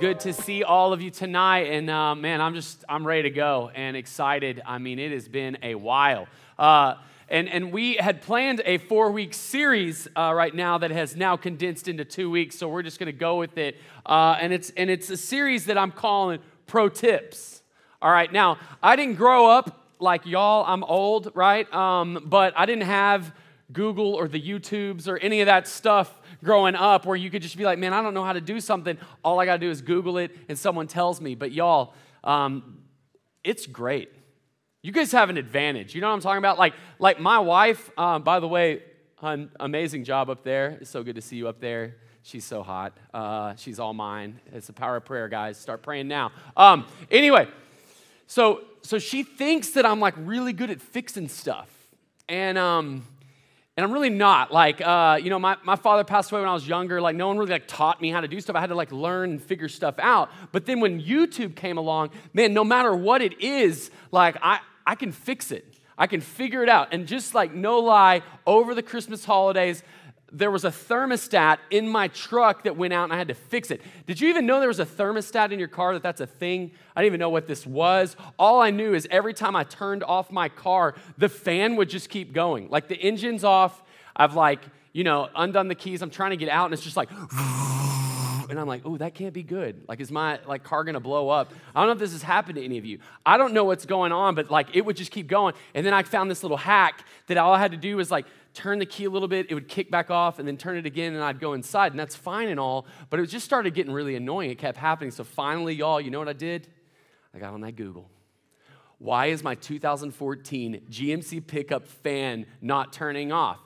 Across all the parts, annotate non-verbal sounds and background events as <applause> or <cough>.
good to see all of you tonight. And uh, man, I'm just, I'm ready to go and excited. I mean, it has been a while. Uh, and, and we had planned a four week series uh, right now that has now condensed into two weeks. So we're just going to go with it. Uh, and, it's, and it's a series that I'm calling Pro Tips. All right, now, I didn't grow up like y'all. I'm old, right? Um, but I didn't have Google or the YouTubes or any of that stuff growing up where you could just be like, man, I don't know how to do something. All I got to do is Google it and someone tells me. But y'all, um, it's great. You guys have an advantage. You know what I'm talking about? Like, like my wife, uh, by the way, hun, amazing job up there. It's so good to see you up there. She's so hot. Uh, she's all mine. It's the power of prayer, guys. Start praying now. Um, anyway, so so she thinks that I'm like really good at fixing stuff, and um, and I'm really not. Like, uh, you know, my, my father passed away when I was younger. Like, no one really like taught me how to do stuff. I had to like learn and figure stuff out. But then when YouTube came along, man, no matter what it is, like I, I can fix it. I can figure it out. And just like no lie, over the Christmas holidays, there was a thermostat in my truck that went out and I had to fix it. Did you even know there was a thermostat in your car that that's a thing? I didn't even know what this was. All I knew is every time I turned off my car, the fan would just keep going. Like the engine's off, I've like, you know, undone the keys, I'm trying to get out and it's just like <laughs> and I'm like, oh, that can't be good. Like, is my like car gonna blow up? I don't know if this has happened to any of you. I don't know what's going on, but like it would just keep going. And then I found this little hack that all I had to do was like turn the key a little bit, it would kick back off, and then turn it again, and I'd go inside. And that's fine and all, but it just started getting really annoying. It kept happening. So finally, y'all, you know what I did? I got on that Google. Why is my 2014 GMC pickup fan not turning off?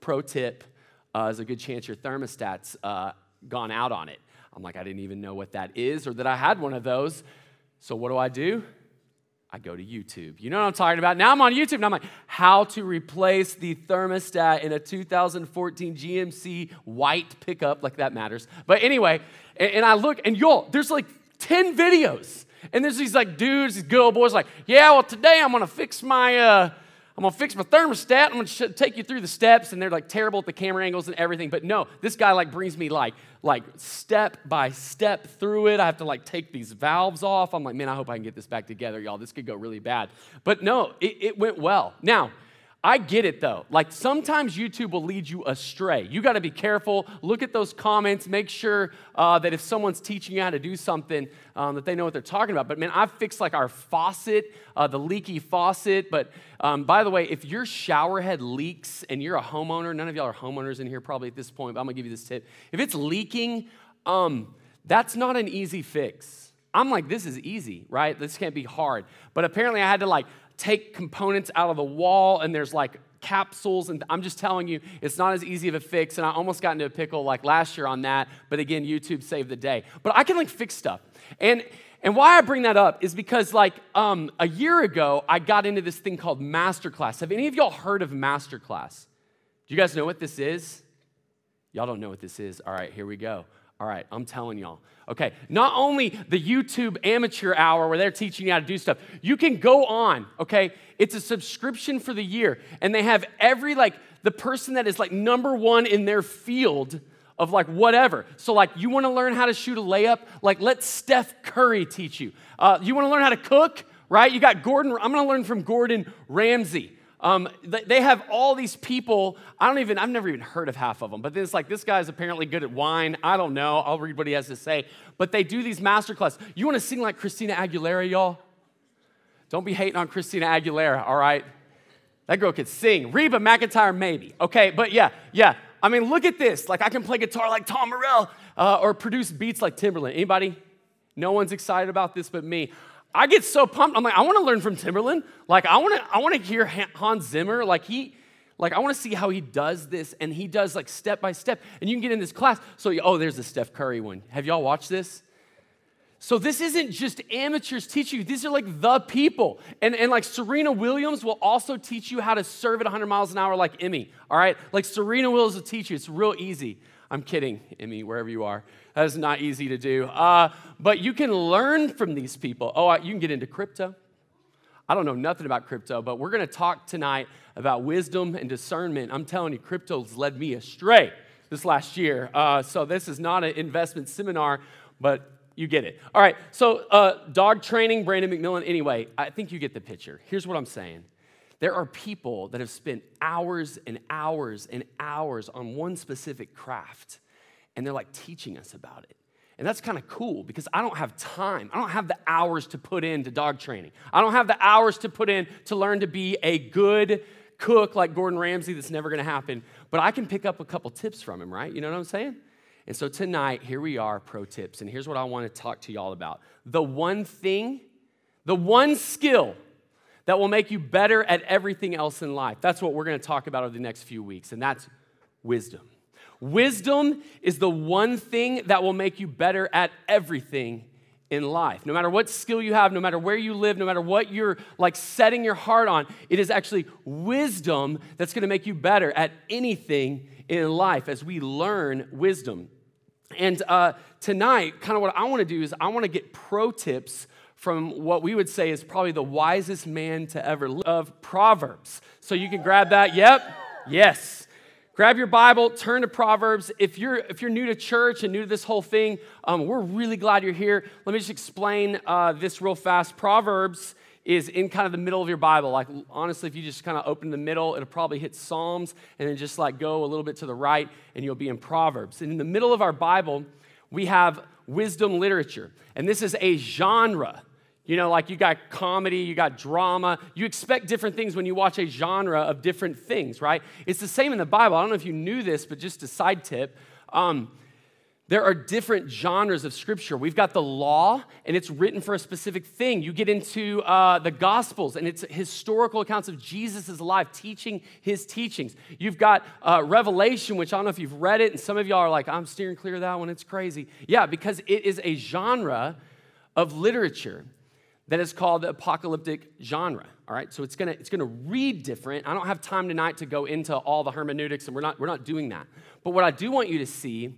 Pro tip uh, there's a good chance your thermostat's uh, gone out on it. I'm like, I didn't even know what that is or that I had one of those. So what do I do? I go to YouTube. You know what I'm talking about? Now I'm on YouTube and I'm like, how to replace the thermostat in a 2014 GMC white pickup, like that matters. But anyway, and, I look and y'all, there's like 10 videos. And there's these like dudes, these good old boys, like, yeah, well, today I'm gonna fix my uh, I'm gonna fix my thermostat. I'm gonna take you through the steps, and they're like terrible at the camera angles and everything. But no, this guy like brings me like like step by step through it. I have to like take these valves off. I'm like, man, I hope I can get this back together, y'all. This could go really bad. But no, it, it went well. Now, I get it though. Like sometimes YouTube will lead you astray. You got to be careful. Look at those comments. Make sure uh, that if someone's teaching you how to do something, um, that they know what they're talking about. But man, I've fixed like our faucet, uh, the leaky faucet. But um, by the way, if your shower head leaks and you're a homeowner, none of y'all are homeowners in here probably at this point, but I'm gonna give you this tip. If it's leaking, um, that's not an easy fix. I'm like, this is easy, right? This can't be hard. But apparently, I had to like take components out of the wall and there's like capsules and i'm just telling you it's not as easy of a fix and i almost got into a pickle like last year on that but again youtube saved the day. But i can like fix stuff. And and why i bring that up is because like um, a year ago i got into this thing called masterclass. Have any of y'all heard of masterclass? Do you guys know what this is? Y'all don't know what this is. All right here we go all right, I'm telling y'all. Okay, not only the YouTube amateur hour where they're teaching you how to do stuff, you can go on, okay? It's a subscription for the year, and they have every, like, the person that is like number one in their field of like whatever. So, like, you wanna learn how to shoot a layup? Like, let Steph Curry teach you. Uh, you wanna learn how to cook? Right? You got Gordon, I'm gonna learn from Gordon Ramsay. Um, they have all these people. I don't even, I've never even heard of half of them. But then it's like, this guy's apparently good at wine. I don't know. I'll read what he has to say. But they do these master classes. You want to sing like Christina Aguilera, y'all? Don't be hating on Christina Aguilera, all right? That girl could sing. Reba McEntire, maybe. Okay, but yeah, yeah. I mean, look at this. Like, I can play guitar like Tom Morello uh, or produce beats like Timbaland. Anybody? No one's excited about this but me. I get so pumped. I'm like, I want to learn from Timbaland. Like, I want to, I want to hear Hans Zimmer. Like, he, like, I want to see how he does this, and he does like step by step. And you can get in this class. So, oh, there's the Steph Curry one. Have y'all watched this? So this isn't just amateurs teaching you. These are like the people. And, and like Serena Williams will also teach you how to serve at 100 miles an hour like Emmy. All right? Like Serena Williams will teach you. It's real easy. I'm kidding, Emmy, wherever you are. That is not easy to do. Uh, but you can learn from these people. Oh, you can get into crypto. I don't know nothing about crypto, but we're going to talk tonight about wisdom and discernment. I'm telling you, crypto's led me astray. this last year. Uh, so this is not an investment seminar, but you get it. All right, so uh, dog training, Brandon McMillan. Anyway, I think you get the picture. Here's what I'm saying there are people that have spent hours and hours and hours on one specific craft, and they're like teaching us about it. And that's kind of cool because I don't have time. I don't have the hours to put into dog training. I don't have the hours to put in to learn to be a good cook like Gordon Ramsay. That's never going to happen. But I can pick up a couple tips from him, right? You know what I'm saying? And so tonight, here we are, pro tips. And here's what I want to talk to y'all about the one thing, the one skill that will make you better at everything else in life. That's what we're going to talk about over the next few weeks, and that's wisdom. Wisdom is the one thing that will make you better at everything in life. No matter what skill you have, no matter where you live, no matter what you're like setting your heart on, it is actually wisdom that's going to make you better at anything in life as we learn wisdom. And uh, tonight, kind of what I want to do is I want to get pro tips from what we would say is probably the wisest man to ever live of Proverbs. So you can grab that. Yep. Yes. Grab your Bible, turn to Proverbs. If you're if you're new to church and new to this whole thing, um, we're really glad you're here. Let me just explain uh, this real fast. Proverbs is in kind of the middle of your Bible. Like honestly, if you just kind of open the middle, it'll probably hit Psalms, and then just like go a little bit to the right, and you'll be in Proverbs. And in the middle of our Bible, we have wisdom literature, and this is a genre you know, like you got comedy, you got drama. You expect different things when you watch a genre of different things, right? It's the same in the Bible. I don't know if you knew this, but just a side tip. Um, there are different genres of scripture. We've got the law, and it's written for a specific thing. You get into uh, the gospels, and it's historical accounts of Jesus' life, teaching his teachings. You've got uh, Revelation, which I don't know if you've read it, and some of y'all are like, I'm steering clear of that one, it's crazy. Yeah, because it is a genre of literature that is called the apocalyptic genre. All right, so it's gonna it's gonna read different. I don't have time tonight to go into all the hermeneutics, and we're not we're not doing that. But what I do want you to see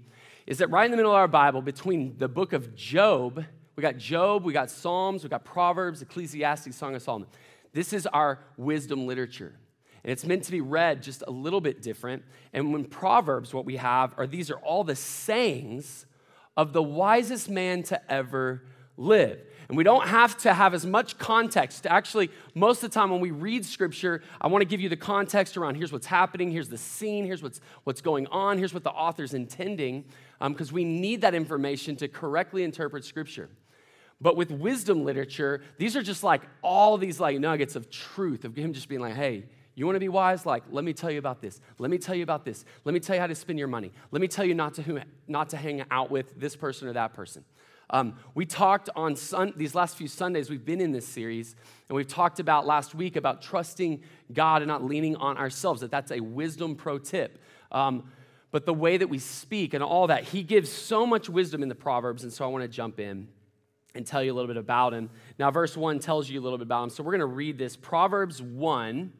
is that right in the middle of our Bible, between the book of Job, we got Job, we got Psalms, we got Proverbs, Ecclesiastes, Song of Solomon. This is our wisdom literature. And it's meant to be read just a little bit different. And when Proverbs, what we have are these are all the sayings of the wisest man to ever live. And we don't have to have as much context. Actually, most of the time when we read scripture, I want to give you the context around here's what's happening, here's the scene, here's what's, what's going on, here's what the author's intending, because um, we need that information to correctly interpret scripture. But with wisdom literature, these are just like all these like nuggets of truth of him just being like, hey, you want to be wise? Like, let me tell you about this. Let me tell you about this. Let me tell you how to spend your money. Let me tell you not to, not to hang out with this person or that person. Um, we talked on sun, these last few Sundays, we've been in this series, and we've talked about last week about trusting God and not leaning on ourselves, that that's a wisdom pro tip. Um, but the way that we speak and all that, he gives so much wisdom in the Proverbs, and so I want to jump in and tell you a little bit about him. Now, verse 1 tells you a little bit about him, so we're going to read this Proverbs 1,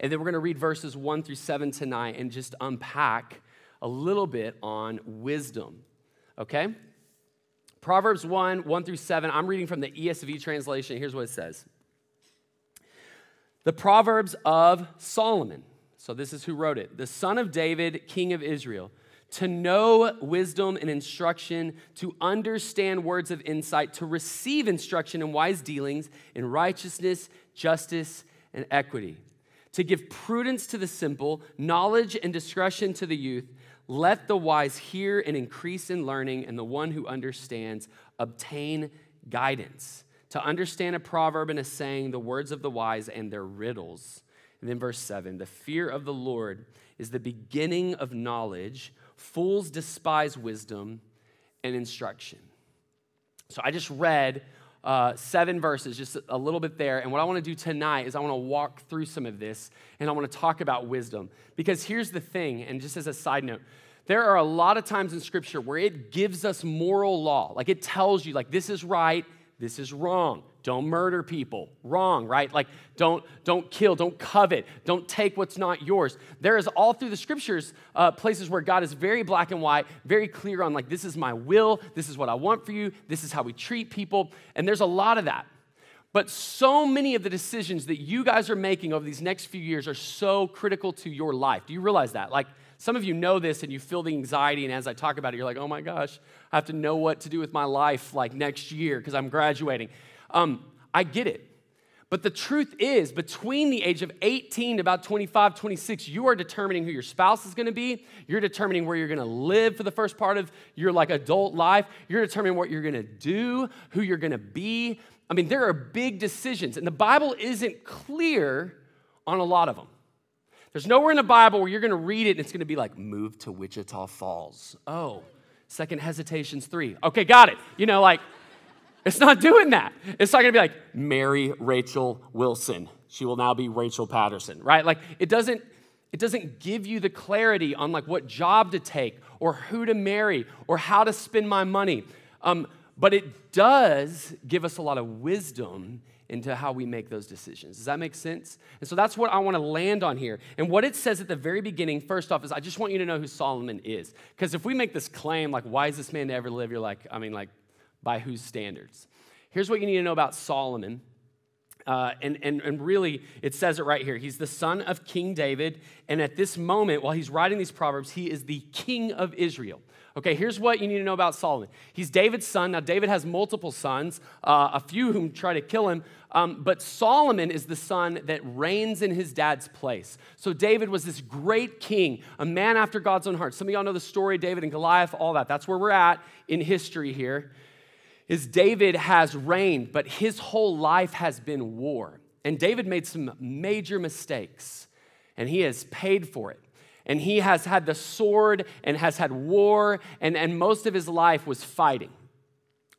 and then we're going to read verses 1 through 7 tonight and just unpack a little bit on wisdom, okay? Proverbs 1, 1 through 7. I'm reading from the ESV translation. Here's what it says The Proverbs of Solomon. So, this is who wrote it the son of David, king of Israel. To know wisdom and instruction, to understand words of insight, to receive instruction in wise dealings, in righteousness, justice, and equity. To give prudence to the simple, knowledge and discretion to the youth let the wise hear and increase in learning, and the one who understands obtain guidance. To understand a proverb and a saying, the words of the wise and their riddles. And then verse 7 the fear of the Lord is the beginning of knowledge. Fools despise wisdom and instruction. So I just read uh, seven verses, just a little bit there. And what I want to do tonight is I want to walk through some of this and I want to talk about wisdom. Because here's the thing, and just as a side note, there are a lot of times in Scripture where it gives us moral law. Like it tells you, like, this is right, this is wrong. Don't murder people. Wrong, right? Like don't don't kill, don't covet, don't take what's not yours. There is all through the scriptures uh, places where God is very black and white, very clear on like this is my will, this is what I want for you, this is how we treat people, and there's a lot of that. But so many of the decisions that you guys are making over these next few years are so critical to your life. Do you realize that? Like, some of you know this and you feel the anxiety, and as I talk about it, you're like, oh my gosh, I have to know what to do with my life like next year because I'm graduating. Um, I get it. But the truth is, between the age of 18 to about 25, 26, you are determining who your spouse is going to be. You're determining where you're going to live for the first part of your like adult life. You're determining what you're going to do, who you're going to be. I mean, there are big decisions, and the Bible isn't clear on a lot of them. There's nowhere in the Bible where you're going to read it and it's going to be like, move to Wichita Falls. Oh, second hesitations three. Okay, got it. You know, like, it's not doing that. It's not going to be like, Mary Rachel Wilson. She will now be Rachel Patterson, right? Like, it doesn't. It doesn't give you the clarity on like what job to take or who to marry or how to spend my money. Um, but it does give us a lot of wisdom into how we make those decisions. Does that make sense? And so that's what I want to land on here. And what it says at the very beginning, first off, is I just want you to know who Solomon is. Because if we make this claim, like, why is this man to ever live? You're like, I mean, like, by whose standards? Here's what you need to know about Solomon. Uh, and, and, and really, it says it right here. He's the son of King David. And at this moment, while he's writing these Proverbs, he is the king of Israel. Okay, here's what you need to know about Solomon. He's David's son. Now, David has multiple sons, uh, a few whom try to kill him, um, but Solomon is the son that reigns in his dad's place. So, David was this great king, a man after God's own heart. Some of y'all know the story, David and Goliath, all that. That's where we're at in history here. Is David has reigned, but his whole life has been war. And David made some major mistakes, and he has paid for it and he has had the sword and has had war, and, and most of his life was fighting.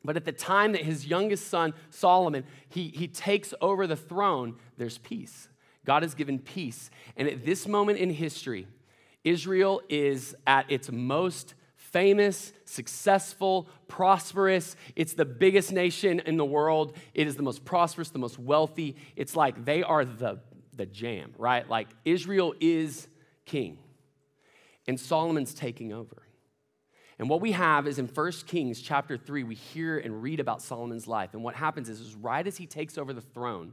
But at the time that his youngest son, Solomon, he, he takes over the throne, there's peace. God has given peace. And at this moment in history, Israel is at its most famous, successful, prosperous. It's the biggest nation in the world. It is the most prosperous, the most wealthy. It's like they are the, the jam, right? Like Israel is king and Solomon's taking over. And what we have is in 1 Kings chapter 3, we hear and read about Solomon's life. And what happens is, is right as he takes over the throne,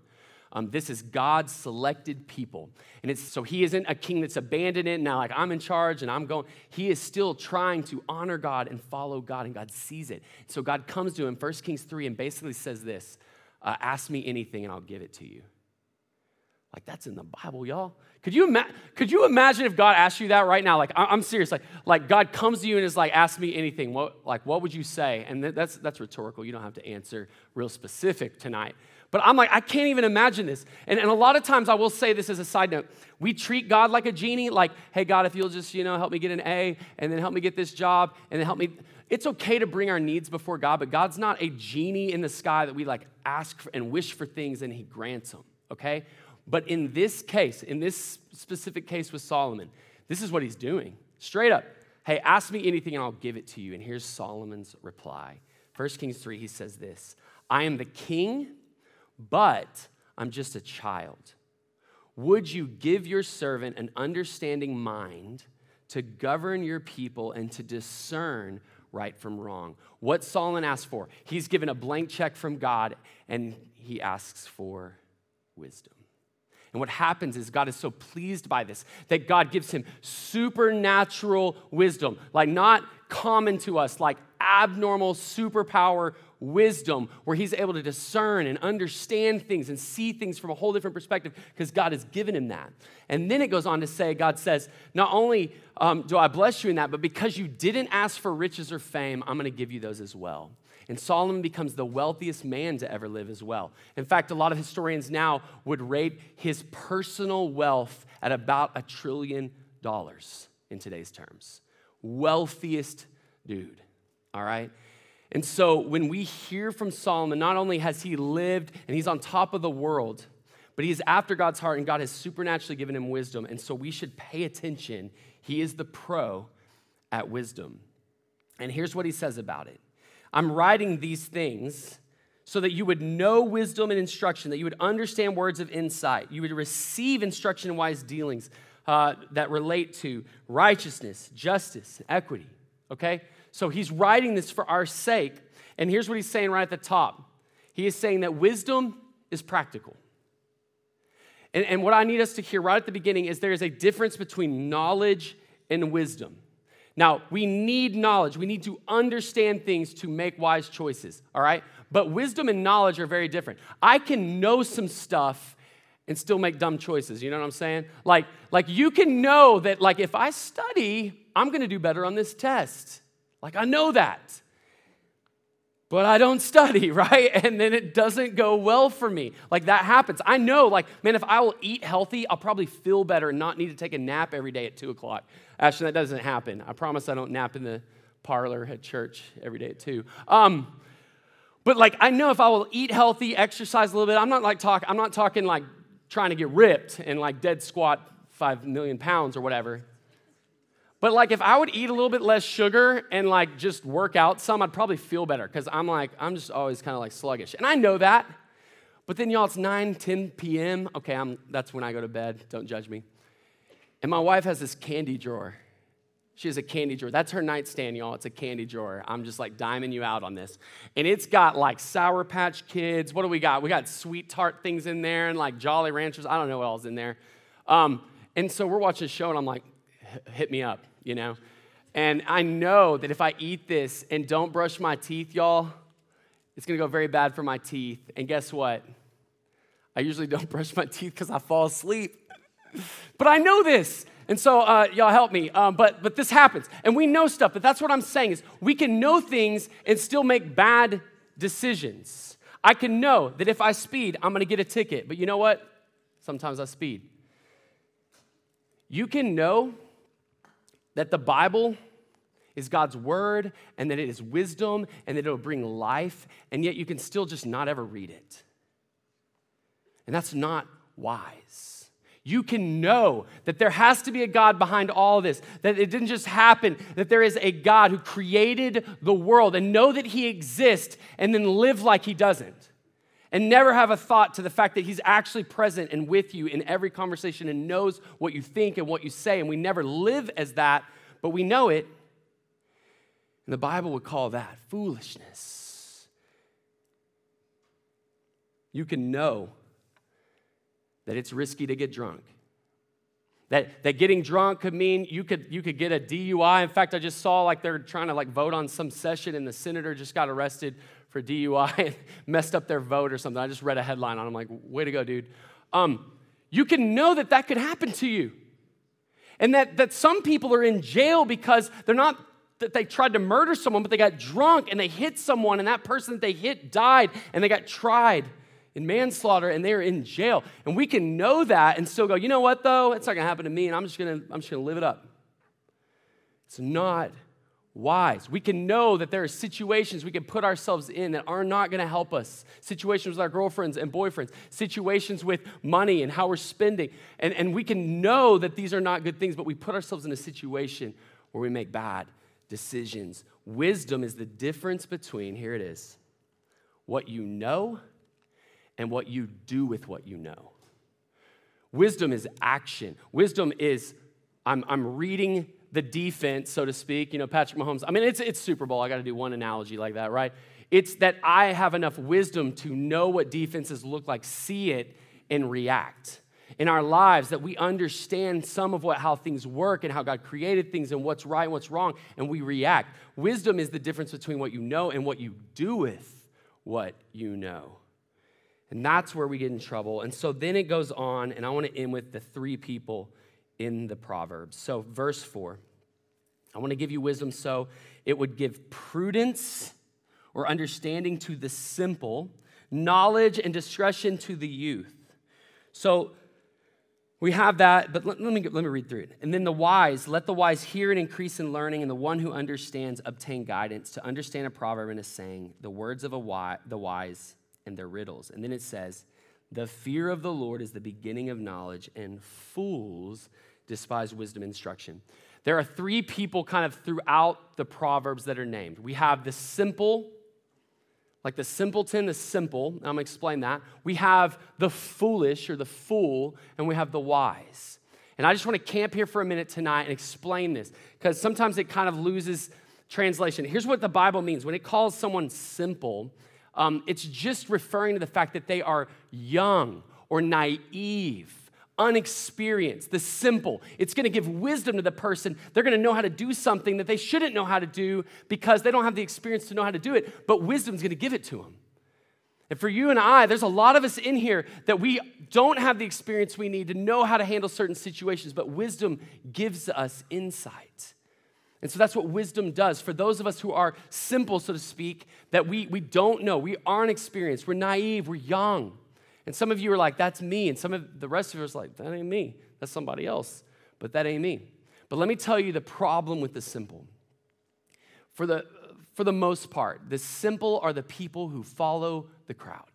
um, this is God's selected people. And it's so he isn't a king that's abandoned it now, like I'm in charge and I'm going. He is still trying to honor God and follow God, and God sees it. So God comes to him, 1 Kings 3, and basically says this uh, Ask me anything and I'll give it to you. Like, that's in the Bible, y'all. Could you, ima- could you imagine if God asked you that right now? Like, I- I'm serious. Like, like, God comes to you and is like, ask me anything. What, like, what would you say? And th- that's, that's rhetorical. You don't have to answer real specific tonight. But I'm like, I can't even imagine this. And, and a lot of times I will say this as a side note. We treat God like a genie, like, hey, God, if you'll just, you know, help me get an A and then help me get this job and then help me. It's okay to bring our needs before God, but God's not a genie in the sky that we like ask and wish for things and he grants them, okay? But in this case, in this specific case with Solomon, this is what he's doing. Straight up, hey, ask me anything and I'll give it to you. And here's Solomon's reply. 1 Kings 3, he says this I am the king, but I'm just a child. Would you give your servant an understanding mind to govern your people and to discern right from wrong? What Solomon asked for, he's given a blank check from God and he asks for wisdom. And what happens is God is so pleased by this that God gives him supernatural wisdom, like not common to us, like abnormal superpower wisdom, where he's able to discern and understand things and see things from a whole different perspective because God has given him that. And then it goes on to say, God says, Not only um, do I bless you in that, but because you didn't ask for riches or fame, I'm going to give you those as well. And Solomon becomes the wealthiest man to ever live as well. In fact, a lot of historians now would rate his personal wealth at about a trillion dollars in today's terms. Wealthiest dude, all right? And so when we hear from Solomon, not only has he lived and he's on top of the world, but he's after God's heart and God has supernaturally given him wisdom. And so we should pay attention. He is the pro at wisdom. And here's what he says about it I'm writing these things so that you would know wisdom and instruction, that you would understand words of insight, you would receive instruction in wise dealings uh, that relate to righteousness, justice, equity. Okay? So he's writing this for our sake. And here's what he's saying right at the top He is saying that wisdom is practical. And, and what I need us to hear right at the beginning is there is a difference between knowledge and wisdom. Now, we need knowledge. We need to understand things to make wise choices, all right? But wisdom and knowledge are very different. I can know some stuff and still make dumb choices. You know what I'm saying? Like, like you can know that, like, if I study, I'm gonna do better on this test. Like, I know that but I don't study, <laughs> right? And then it doesn't go well for me. Like that happens. I know, like, man, if I will eat healthy, I'll probably feel better and not need to take a nap every day at two o'clock. Actually, that doesn't happen. I promise I don't nap in the parlor at church every day at two. Um, but like, I know if I will eat healthy, exercise a little bit, I'm not like talk, I'm not talking like trying to get ripped and like dead squat five million pounds or whatever. But like if I would eat a little bit less sugar and like just work out some, I'd probably feel better because I'm like, I'm just always kind of like sluggish. And I know that. But then y'all, it's 9, 10 p.m. Okay, I'm, that's when I go to bed. Don't judge me. And my wife has this candy drawer. She has a candy drawer. That's her nightstand, y'all. It's a candy drawer. I'm just like diming you out on this. And it's got like Sour Patch Kids. What do we got? We got sweet tart things in there and like Jolly Ranchers. I don't know what else in there. Um, and so we're watching a show and I'm like, hit me up you know? And I know that if I eat this and don't brush my teeth, y'all, it's gonna go very bad for my teeth. And guess what? I usually don't <laughs> brush my teeth because I fall asleep. but I know this. And so, uh, y'all help me. Um, but, but this happens. And we know stuff, but that's what I'm saying is we can know things and still make bad decisions. I can know that if I speed, I'm gonna get a ticket. But you know what? Sometimes I speed. You can know that the Bible is God's word and that it is wisdom and that it'll bring life, and yet you can still just not ever read it. And that's not wise. You can know that there has to be a God behind all this, that it didn't just happen, that there is a God who created the world, and know that He exists and then live like He doesn't and never have a thought to the fact that he's actually present and with you in every conversation and knows what you think and what you say. And we never live as that, but we know it. And the Bible would call that foolishness. You can know that it's risky to get drunk. That, that getting drunk could mean you could, you could get a DUI. In fact, I just saw like they're trying to like vote on some session and the senator just got arrested for DUI <laughs> and messed up their vote or something. I just read a headline on. I'm like, way to go, dude. Um, you can know that that could happen to you, and that that some people are in jail because they're not that they tried to murder someone, but they got drunk and they hit someone, and that person that they hit died, and they got tried in manslaughter, and they're in jail. And we can know that and still go, you know what though? It's not gonna happen to me, and I'm just gonna I'm just gonna live it up. It's not wise. We can know that there are situations we can put ourselves in that are not going to help us. Situations with our girlfriends and boyfriends, situations with money and how we're spending. And, and we can know that these are not good things, but we put ourselves in a situation where we make bad decisions. Wisdom is the difference between, here it is, what you know and what you do with what you know. Wisdom is action. Wisdom is, I'm, I'm reading the defense, so to speak. You know, Patrick Mahomes, I mean, it's, it's Super Bowl. I got to do one analogy like that, right? It's that I have enough wisdom to know what defenses look like, see it, and react. In our lives, that we understand some of what, how things work and how God created things and what's right and what's wrong, and we react. Wisdom is the difference between what you know and what you do with what you know. And that's where we get in trouble. And so then it goes on, and I want to end with the three people in the Proverbs. So, verse 4, I want to give you wisdom so it would give prudence or understanding to the simple, knowledge and discretion to the youth. So, we have that, but let, me, let me read through it. And then the wise, let the wise hear and increase in learning, and the one who understands obtain guidance. To understand a proverb and a saying, the words of a wise, the wise and their riddles. And then it says, the fear of the Lord is the beginning of knowledge, and fools despise wisdom instruction. There are three people kind of throughout the Proverbs that are named. We have the simple, like the simpleton, the simple. I'm gonna explain that. We have the foolish or the fool, and we have the wise. And I just wanna camp here for a minute tonight and explain this because sometimes it kind of loses translation. Here's what the Bible means when it calls someone simple, um, it's just referring to the fact that they are young or naive unexperienced, the simple. It's going to give wisdom to the person. They're going to know how to do something that they shouldn't know how to do because they don't have the experience to know how to do it, but wisdom's going to give it to them. And for you and I, there's a lot of us in here that we don't have the experience we need to know how to handle certain situations, but wisdom gives us insight. And so that's what wisdom does. For those of us who are simple, so to speak, that we, we don't know, we aren't experienced, we're naive, we're young. And some of you are like, that's me. And some of the rest of us are like, that ain't me. That's somebody else. But that ain't me. But let me tell you the problem with the simple. For the, for the most part, the simple are the people who follow the crowd.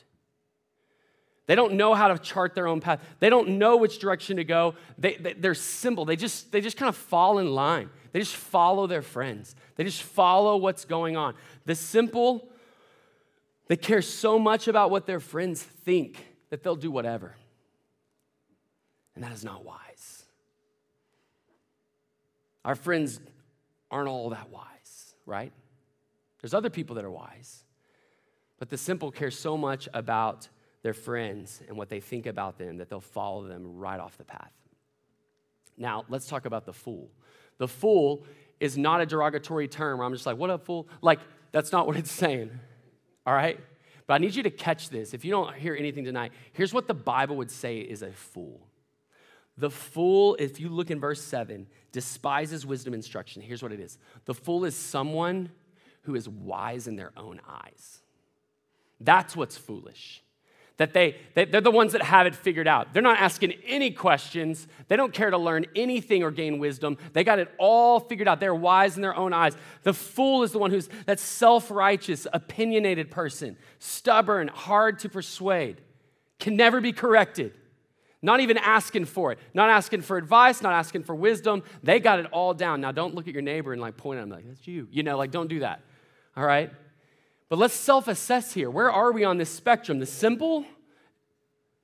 They don't know how to chart their own path. They don't know which direction to go. They, they, are simple. They just, they just kind of fall in line. They just follow their friends. They just follow what's going on. The simple, they care so much about what their friends think that they'll do whatever. And that is not wise. Our friends aren't all that wise, right? There's other people that are wise. But the simple care so much about their friends and what they think about them that they'll follow them right off the path. Now, let's talk about the fool. The fool is not a derogatory term where I'm just like, what up, fool? Like, that's not <laughs> what it's saying, all right? But I need you to catch this. If you don't hear anything tonight, here's what the Bible would say is a fool. The fool, if you look in verse 7, despises wisdom instruction. Here's what it is the fool is someone who is wise in their own eyes. That's what's foolish that they, they, they're the ones that have it figured out. They're not asking any questions. They don't care to learn anything or gain wisdom. They got it all figured out. They're wise in their own eyes. The fool is the one who's that self-righteous, opinionated person, stubborn, hard to persuade, can never be corrected. Not even asking for it, not asking for advice, not asking for wisdom. They got it all down. Now, don't look at your neighbor and like point at them like, that's you. You know, like, don't do that. All right? But let's self assess here. Where are we on this spectrum? The simple,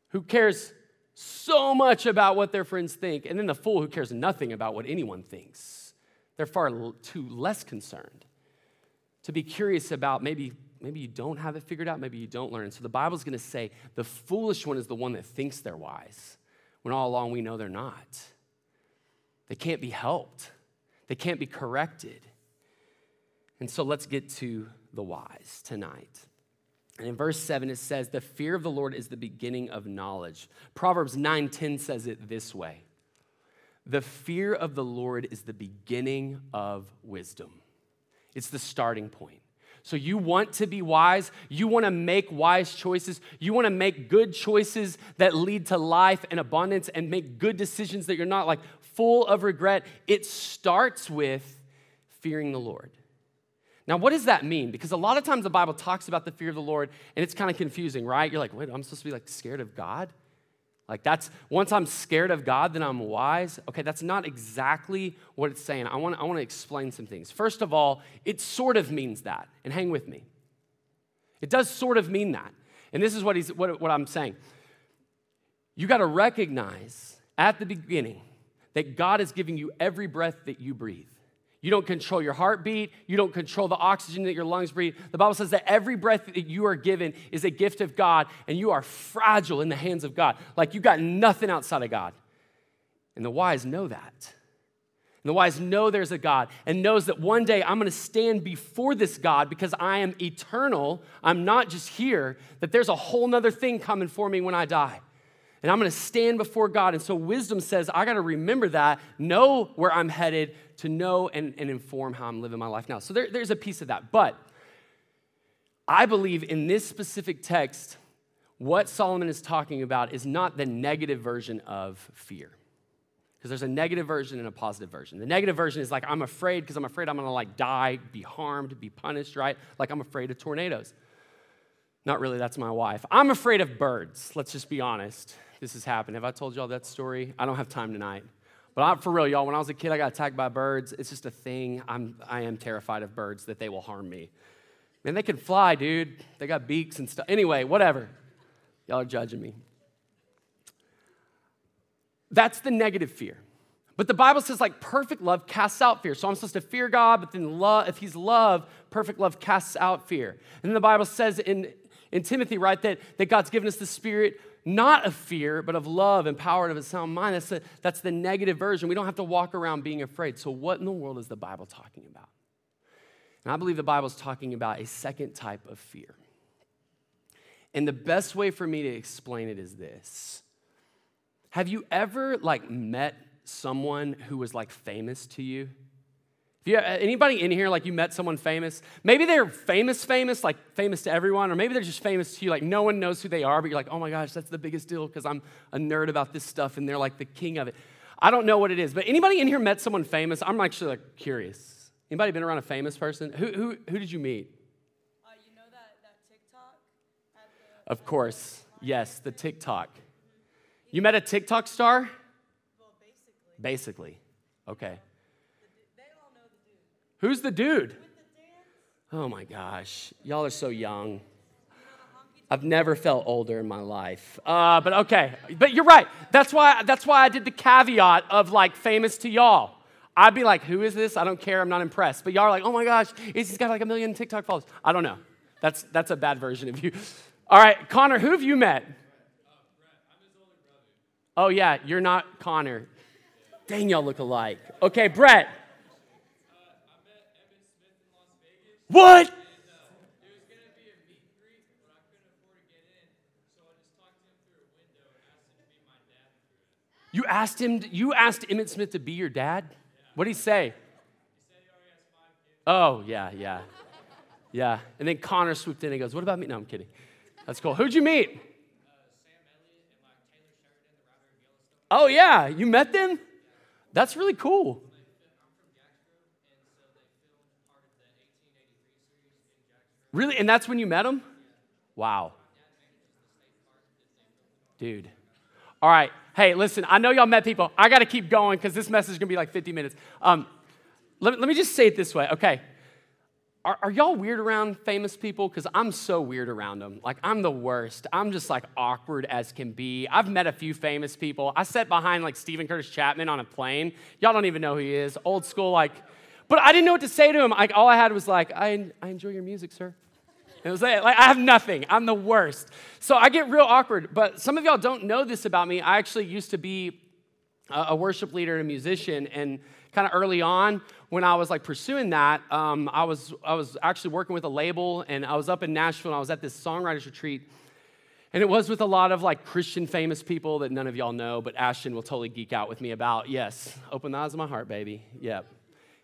who cares so much about what their friends think, and then the fool who cares nothing about what anyone thinks. They're far too less concerned to be curious about maybe maybe you don't have it figured out, maybe you don't learn. So the Bible's going to say the foolish one is the one that thinks they're wise, when all along we know they're not. They can't be helped. They can't be corrected. And so let's get to the wise tonight. And in verse 7 it says the fear of the Lord is the beginning of knowledge. Proverbs 9:10 says it this way. The fear of the Lord is the beginning of wisdom. It's the starting point. So you want to be wise, you want to make wise choices, you want to make good choices that lead to life and abundance and make good decisions that you're not like full of regret. It starts with fearing the Lord. Now, what does that mean? Because a lot of times the Bible talks about the fear of the Lord and it's kind of confusing, right? You're like, wait, I'm supposed to be like scared of God? Like that's once I'm scared of God, then I'm wise. Okay, that's not exactly what it's saying. I want, I want to explain some things. First of all, it sort of means that, and hang with me. It does sort of mean that. And this is what, he's, what, what I'm saying. You got to recognize at the beginning that God is giving you every breath that you breathe. You don't control your heartbeat. You don't control the oxygen that your lungs breathe. The Bible says that every breath that you are given is a gift of God, and you are fragile in the hands of God. Like you got nothing outside of God. And the wise know that. And the wise know there's a God and knows that one day I'm going to stand before this God because I am eternal. I'm not just here, that there's a whole nother thing coming for me when I die and I'm going to stand before God. And so wisdom says, I got to remember that, know where I'm headed to know and, and inform how I'm living my life now. So there, there's a piece of that. But I believe in this specific text, what Solomon is talking about is not the negative version of fear. Because there's a negative version and a positive version. The negative version is like, I'm afraid because I'm afraid I'm gonna like die, be harmed, be punished, right? Like I'm afraid of tornadoes. Not really, that's my wife. I'm afraid of birds, let's just be honest this has happened. Have I told y'all that story? I don't have time tonight. But I'm, for real, y'all, when I was a kid, I got attacked by birds. It's just a thing. I'm, I am terrified of birds that they will harm me. Man, they can fly, dude. They got beaks and stuff. Anyway, whatever. Y'all are judging me. That's the negative fear. But the Bible says, like, perfect love casts out fear. So I'm supposed to fear God, but then love, if He's love, perfect love casts out fear. And then the Bible says in in Timothy, right, that, that God's given us the spirit not of fear, but of love and power and of a sound mind. That's, a, that's the negative version. We don't have to walk around being afraid. So, what in the world is the Bible talking about? And I believe the Bible is talking about a second type of fear. And the best way for me to explain it is this Have you ever like met someone who was like famous to you? You, anybody in here like you met someone famous? Maybe they're famous, famous, like famous to everyone, or maybe they're just famous to you, like no one knows who they are, but you're like, oh my gosh, that's the biggest deal because I'm a nerd about this stuff, and they're like the king of it. I don't know what it is, but anybody in here met someone famous? I'm actually like curious. Anybody been around a famous person? Who, who, who did you meet? Uh, you know that, that TikTok? The, of course, yes, the TikTok. You met a TikTok star? Well, basically. Basically, okay. Who's the dude? Oh my gosh, y'all are so young. I've never felt older in my life. Uh, but okay, but you're right. That's why, that's why I did the caveat of like famous to y'all. I'd be like, who is this? I don't care. I'm not impressed. But y'all are like, oh my gosh, he's got like a million TikTok followers. I don't know. That's, that's a bad version of you. All right, Connor, who have you met? Oh, yeah, you're not Connor. Dang, y'all look alike. Okay, Brett. What? You asked him, you asked Emmitt Smith to be your dad? What did he say? Oh, yeah, yeah. Yeah. And then Connor swooped in and goes, What about me? No, I'm kidding. That's cool. Who'd you meet? Oh, yeah. You met them? That's really cool. Really? And that's when you met him? Wow. Dude. All right. Hey, listen, I know y'all met people. I got to keep going because this message is going to be like 50 minutes. Um, let, let me just say it this way, okay? Are, are y'all weird around famous people? Because I'm so weird around them. Like, I'm the worst. I'm just like awkward as can be. I've met a few famous people. I sat behind like Steven Curtis Chapman on a plane. Y'all don't even know who he is. Old school, like, but I didn't know what to say to him. Like, all I had was like, I, I enjoy your music, sir. It was like, like, I have nothing. I'm the worst. So I get real awkward. But some of y'all don't know this about me. I actually used to be a worship leader and a musician. And kind of early on, when I was like pursuing that, um, I, was, I was actually working with a label. And I was up in Nashville and I was at this songwriters retreat. And it was with a lot of like Christian famous people that none of y'all know, but Ashton will totally geek out with me about. Yes, open the eyes of my heart, baby. Yep.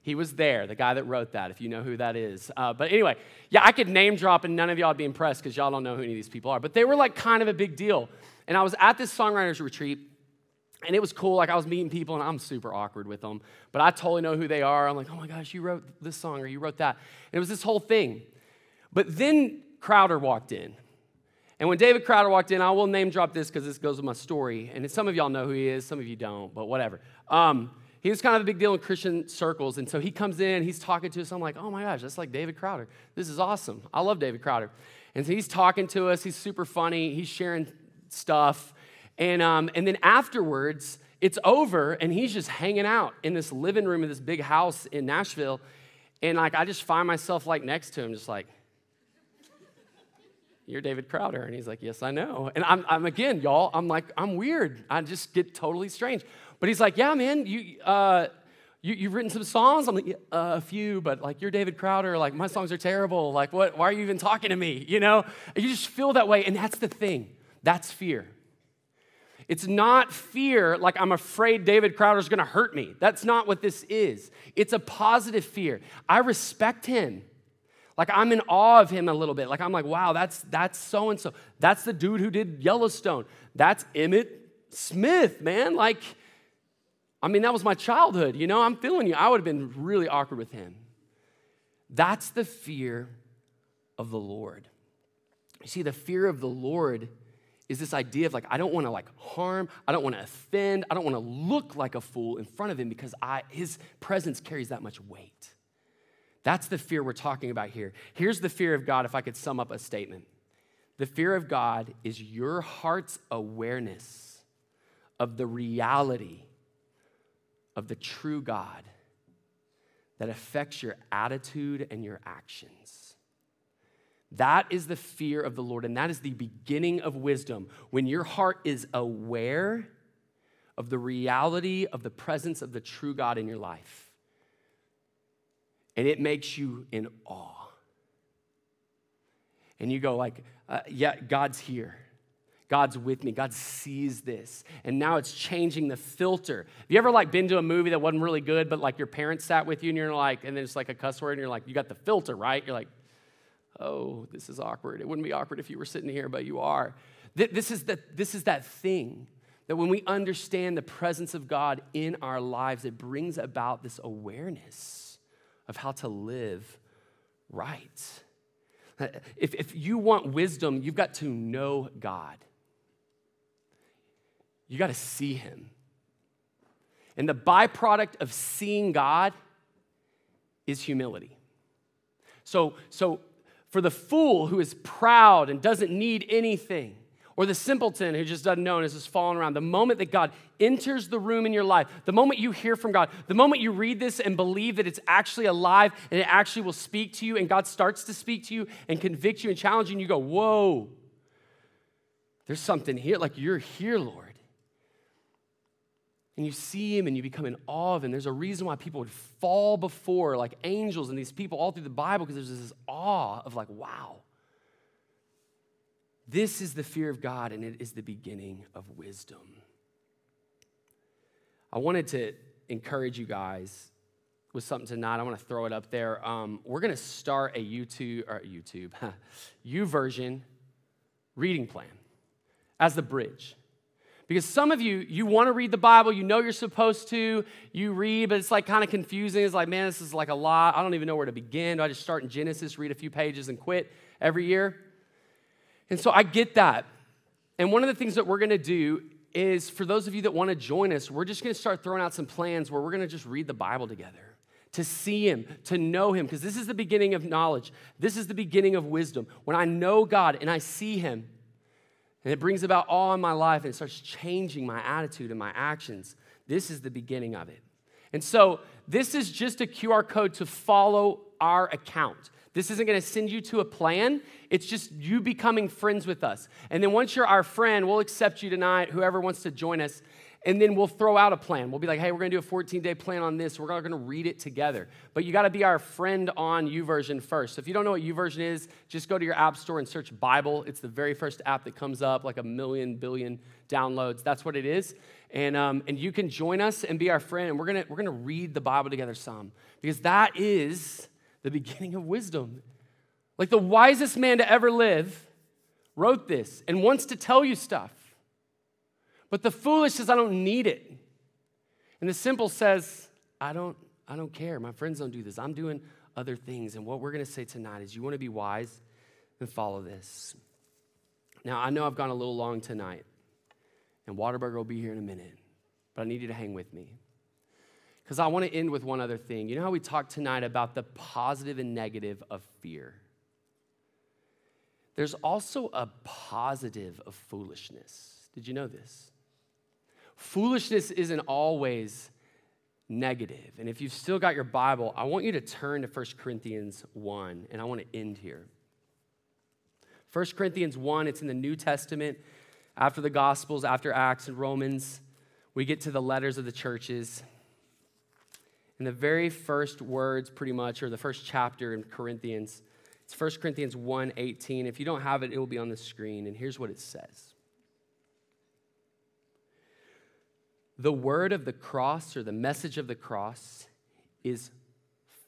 He was there, the guy that wrote that, if you know who that is. Uh, but anyway, yeah, I could name drop and none of y'all would be impressed because y'all don't know who any of these people are. But they were like kind of a big deal. And I was at this songwriters retreat and it was cool. Like I was meeting people and I'm super awkward with them. But I totally know who they are. I'm like, oh my gosh, you wrote this song or you wrote that. And it was this whole thing. But then Crowder walked in. And when David Crowder walked in, I will name drop this because this goes with my story. And some of y'all know who he is, some of you don't, but whatever. Um, he was kind of a big deal in Christian circles. And so he comes in, he's talking to us. I'm like, oh my gosh, that's like David Crowder. This is awesome. I love David Crowder. And so he's talking to us. He's super funny. He's sharing stuff. And, um, and then afterwards, it's over, and he's just hanging out in this living room of this big house in Nashville. And like, I just find myself like next to him, just like, you're David Crowder. And he's like, Yes, I know. And I'm, I'm again, y'all, I'm like, I'm weird. I just get totally strange. But he's like, Yeah, man, you, uh, you, have written some songs? I'm like, yeah, uh, a few, but like, you're David Crowder. Like, my songs are terrible. Like, what, why are you even talking to me? You know? You just feel that way. And that's the thing. That's fear. It's not fear like I'm afraid David Crowder's gonna hurt me. That's not what this is. It's a positive fear. I respect him. Like I'm in awe of him a little bit. Like I'm like, wow, that's that's so and so. That's the dude who did Yellowstone. That's Emmitt Smith, man. Like, I mean, that was my childhood. You know, I'm feeling you. I would have been really awkward with him. That's the fear of the Lord. You see, the fear of the Lord is this idea of like, I don't want to like harm, I don't want to offend, I don't want to look like a fool in front of him because I, his presence carries that much weight. That's the fear we're talking about here. Here's the fear of God, if I could sum up a statement the fear of God is your heart's awareness of the reality of the true God that affects your attitude and your actions. That is the fear of the Lord, and that is the beginning of wisdom. When your heart is aware of the reality of the presence of the true God in your life, and it makes you in awe. And you go like, uh, yeah, God's here. God's with me. God sees this. And now it's changing the filter. Have you ever like been to a movie that wasn't really good, but like your parents sat with you and you're like, and then it's like a cuss word and you're like, you got the filter, right? You're like, oh, this is awkward. It wouldn't be awkward if you were sitting here, but you are. This is, the, this is that thing that when we understand the presence of God in our lives, it brings about this awareness of how to live right. If, if you want wisdom, you've got to know God you got to see him. And the byproduct of seeing God is humility. So, so for the fool who is proud and doesn't need anything, or the simpleton who just doesn't know and is just falling around, the moment that God enters the room in your life, the moment you hear from God, the moment you read this and believe that it's actually alive and it actually will speak to you, and God starts to speak to you and convict you and challenge you, and you go, Whoa, there's something here. Like you're here, Lord and you see him and you become in awe of him. There's a reason why people would fall before like angels and these people all through the Bible because there's this awe of like, wow. This is the fear of God and it is the beginning of wisdom. I wanted to encourage you guys with something tonight. I want to throw it up there. Um, we're going to start a YouTube or YouTube, <laughs> YouVersion reading plan as the bridge. Because some of you, you want to read the Bible, you know you're supposed to, you read, but it's like kind of confusing. It's like, man, this is like a lot. I don't even know where to begin. Do I just start in Genesis, read a few pages, and quit every year? And so I get that. And one of the things that we're going to do is for those of you that want to join us, we're just going to start throwing out some plans where we're going to just read the Bible together to see Him, to know Him, because this is the beginning of knowledge. This is the beginning of wisdom. When I know God and I see Him, and it brings about awe in my life and it starts changing my attitude and my actions. This is the beginning of it. And so, this is just a QR code to follow our account. This isn't going to send you to a plan. It's just you becoming friends with us. And then once you're our friend, we'll accept you tonight, whoever wants to join us and then we'll throw out a plan. We'll be like, hey, we're gonna do a 14 day plan on this. We're gonna read it together. But you gotta be our friend on YouVersion first. So if you don't know what YouVersion is, just go to your app store and search Bible. It's the very first app that comes up, like a million, billion downloads. That's what it is. And, um, and you can join us and be our friend. And we're gonna, we're gonna read the Bible together some because that is the beginning of wisdom. Like the wisest man to ever live wrote this and wants to tell you stuff. But the foolish says, I don't need it. And the simple says, I don't, I don't care. My friends don't do this. I'm doing other things. And what we're going to say tonight is you want to be wise, then follow this. Now, I know I've gone a little long tonight, and Whataburger will be here in a minute, but I need you to hang with me. Because I want to end with one other thing. You know how we talked tonight about the positive and negative of fear? There's also a positive of foolishness. Did you know this? Foolishness isn't always negative. And if you've still got your Bible, I want you to turn to 1 Corinthians 1, and I want to end here. 1 Corinthians 1, it's in the New Testament, after the Gospels, after Acts and Romans. We get to the letters of the churches. And the very first words, pretty much, or the first chapter in Corinthians, it's 1 Corinthians 1 18. If you don't have it, it will be on the screen. And here's what it says The word of the cross or the message of the cross is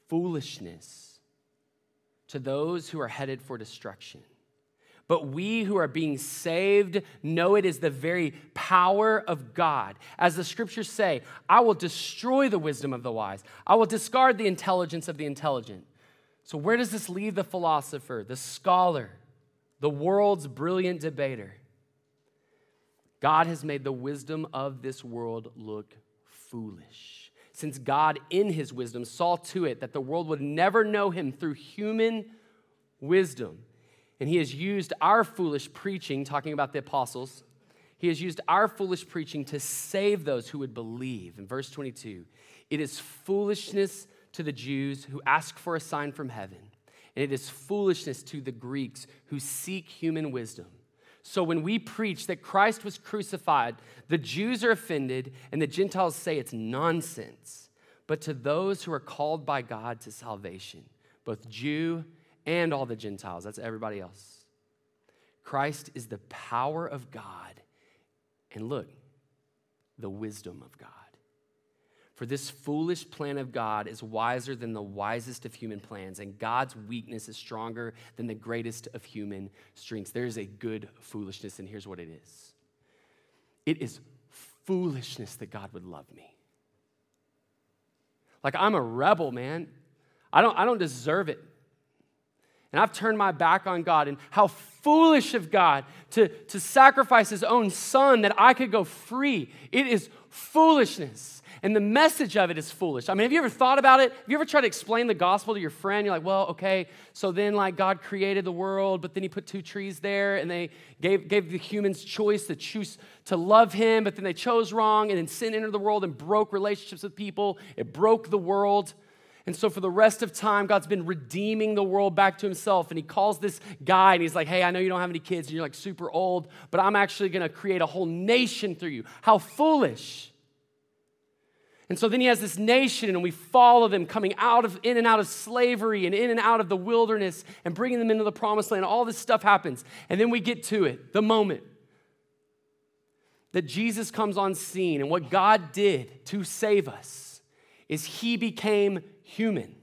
foolishness to those who are headed for destruction. But we who are being saved know it is the very power of God. As the scriptures say, I will destroy the wisdom of the wise, I will discard the intelligence of the intelligent. So, where does this leave the philosopher, the scholar, the world's brilliant debater? God has made the wisdom of this world look foolish. Since God, in his wisdom, saw to it that the world would never know him through human wisdom. And he has used our foolish preaching, talking about the apostles, he has used our foolish preaching to save those who would believe. In verse 22, it is foolishness to the Jews who ask for a sign from heaven, and it is foolishness to the Greeks who seek human wisdom. So when we preach that Christ was crucified, the Jews are offended and the Gentiles say it's nonsense. But to those who are called by God to salvation, both Jew and all the Gentiles, that's everybody else, Christ is the power of God. And look, the wisdom of God. For this foolish plan of God is wiser than the wisest of human plans, and God's weakness is stronger than the greatest of human strengths. There is a good foolishness, and here's what it is it is foolishness that God would love me. Like I'm a rebel, man. I don't, I don't deserve it. And I've turned my back on God. And how foolish of God to, to sacrifice his own son that I could go free. It is foolishness. And the message of it is foolish. I mean, have you ever thought about it? Have you ever tried to explain the gospel to your friend? You're like, well, okay, so then like God created the world, but then he put two trees there and they gave, gave the humans choice to choose to love him, but then they chose wrong and then sin entered the world and broke relationships with people. It broke the world. And so, for the rest of time, God's been redeeming the world back to himself. And he calls this guy and he's like, Hey, I know you don't have any kids and you're like super old, but I'm actually gonna create a whole nation through you. How foolish. And so then he has this nation, and we follow them coming out of in and out of slavery and in and out of the wilderness and bringing them into the promised land. All this stuff happens. And then we get to it, the moment that Jesus comes on scene. And what God did to save us is he became human.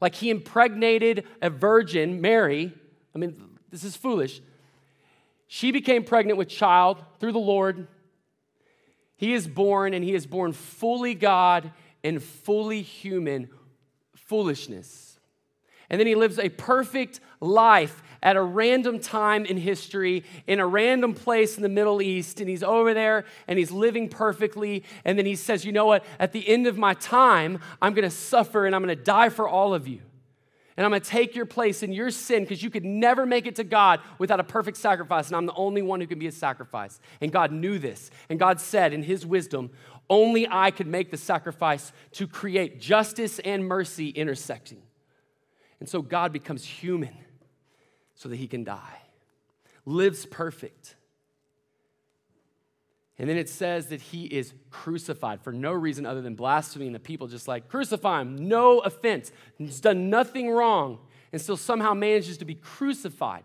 Like he impregnated a virgin, Mary. I mean, this is foolish. She became pregnant with child through the Lord he is born, and he is born fully God and fully human foolishness. And then he lives a perfect life at a random time in history, in a random place in the Middle East, and he's over there and he's living perfectly. And then he says, You know what? At the end of my time, I'm gonna suffer and I'm gonna die for all of you. And I'm gonna take your place in your sin because you could never make it to God without a perfect sacrifice. And I'm the only one who can be a sacrifice. And God knew this. And God said in His wisdom, only I could make the sacrifice to create justice and mercy intersecting. And so God becomes human so that He can die, lives perfect and then it says that he is crucified for no reason other than blaspheming the people, just like, crucify him, no offense. He's done nothing wrong, and still somehow manages to be crucified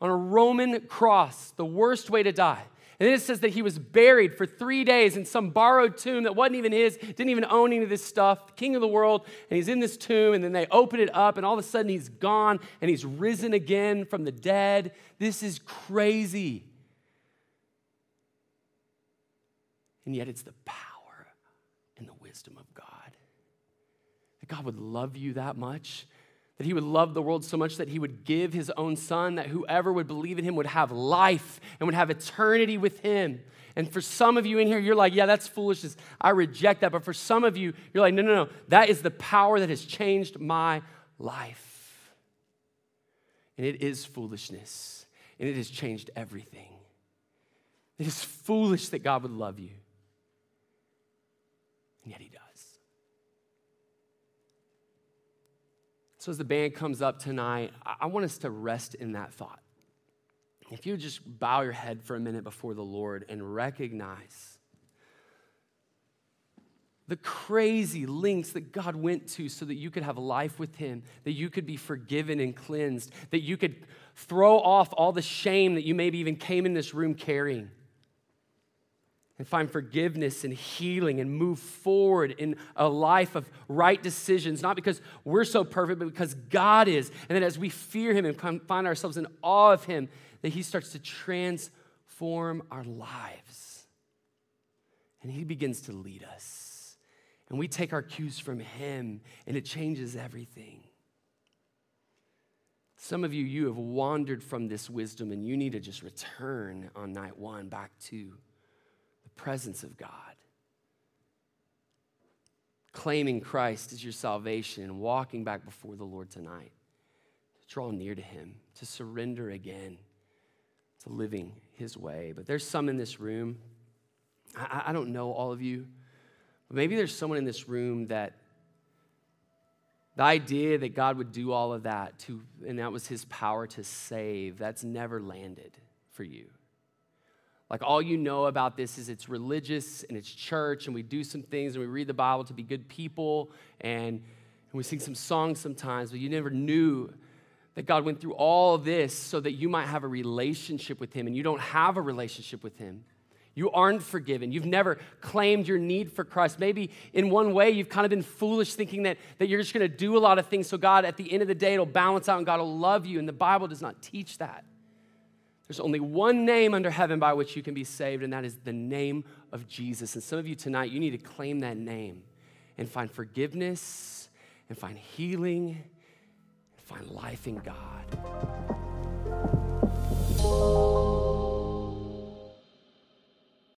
on a Roman cross, the worst way to die. And then it says that he was buried for three days in some borrowed tomb that wasn't even his, didn't even own any of this stuff, king of the world. And he's in this tomb, and then they open it up, and all of a sudden he's gone, and he's risen again from the dead. This is crazy. And yet it's the power and the wisdom of God. That God would love you that much, that He would love the world so much that He would give His own Son, that whoever would believe in Him would have life and would have eternity with Him. And for some of you in here, you're like, yeah, that's foolishness. I reject that. But for some of you, you're like, no, no, no. That is the power that has changed my life. And it is foolishness. And it has changed everything. It is foolish that God would love you. And yet he does. So, as the band comes up tonight, I want us to rest in that thought. If you just bow your head for a minute before the Lord and recognize the crazy lengths that God went to so that you could have life with Him, that you could be forgiven and cleansed, that you could throw off all the shame that you maybe even came in this room carrying and find forgiveness and healing and move forward in a life of right decisions, not because we're so perfect, but because God is. And then as we fear Him and find ourselves in awe of Him, that He starts to transform our lives. And He begins to lead us. And we take our cues from Him, and it changes everything. Some of you, you have wandered from this wisdom, and you need to just return on night one back to presence of God. Claiming Christ as your salvation and walking back before the Lord tonight. To draw near to Him, to surrender again to living His way. But there's some in this room, I, I don't know all of you, but maybe there's someone in this room that The idea that God would do all of that to, and that was his power to save, that's never landed for you. Like all you know about this is it's religious and it's church, and we do some things and we read the Bible to be good people, and, and we sing some songs sometimes, but you never knew that God went through all this so that you might have a relationship with Him, and you don't have a relationship with Him. You aren't forgiven. You've never claimed your need for Christ. Maybe in one way, you've kind of been foolish thinking that, that you're just going to do a lot of things so God, at the end of the day, it'll balance out and God will love you. And the Bible does not teach that. There's only one name under heaven by which you can be saved, and that is the name of Jesus. And some of you tonight, you need to claim that name and find forgiveness and find healing and find life in God.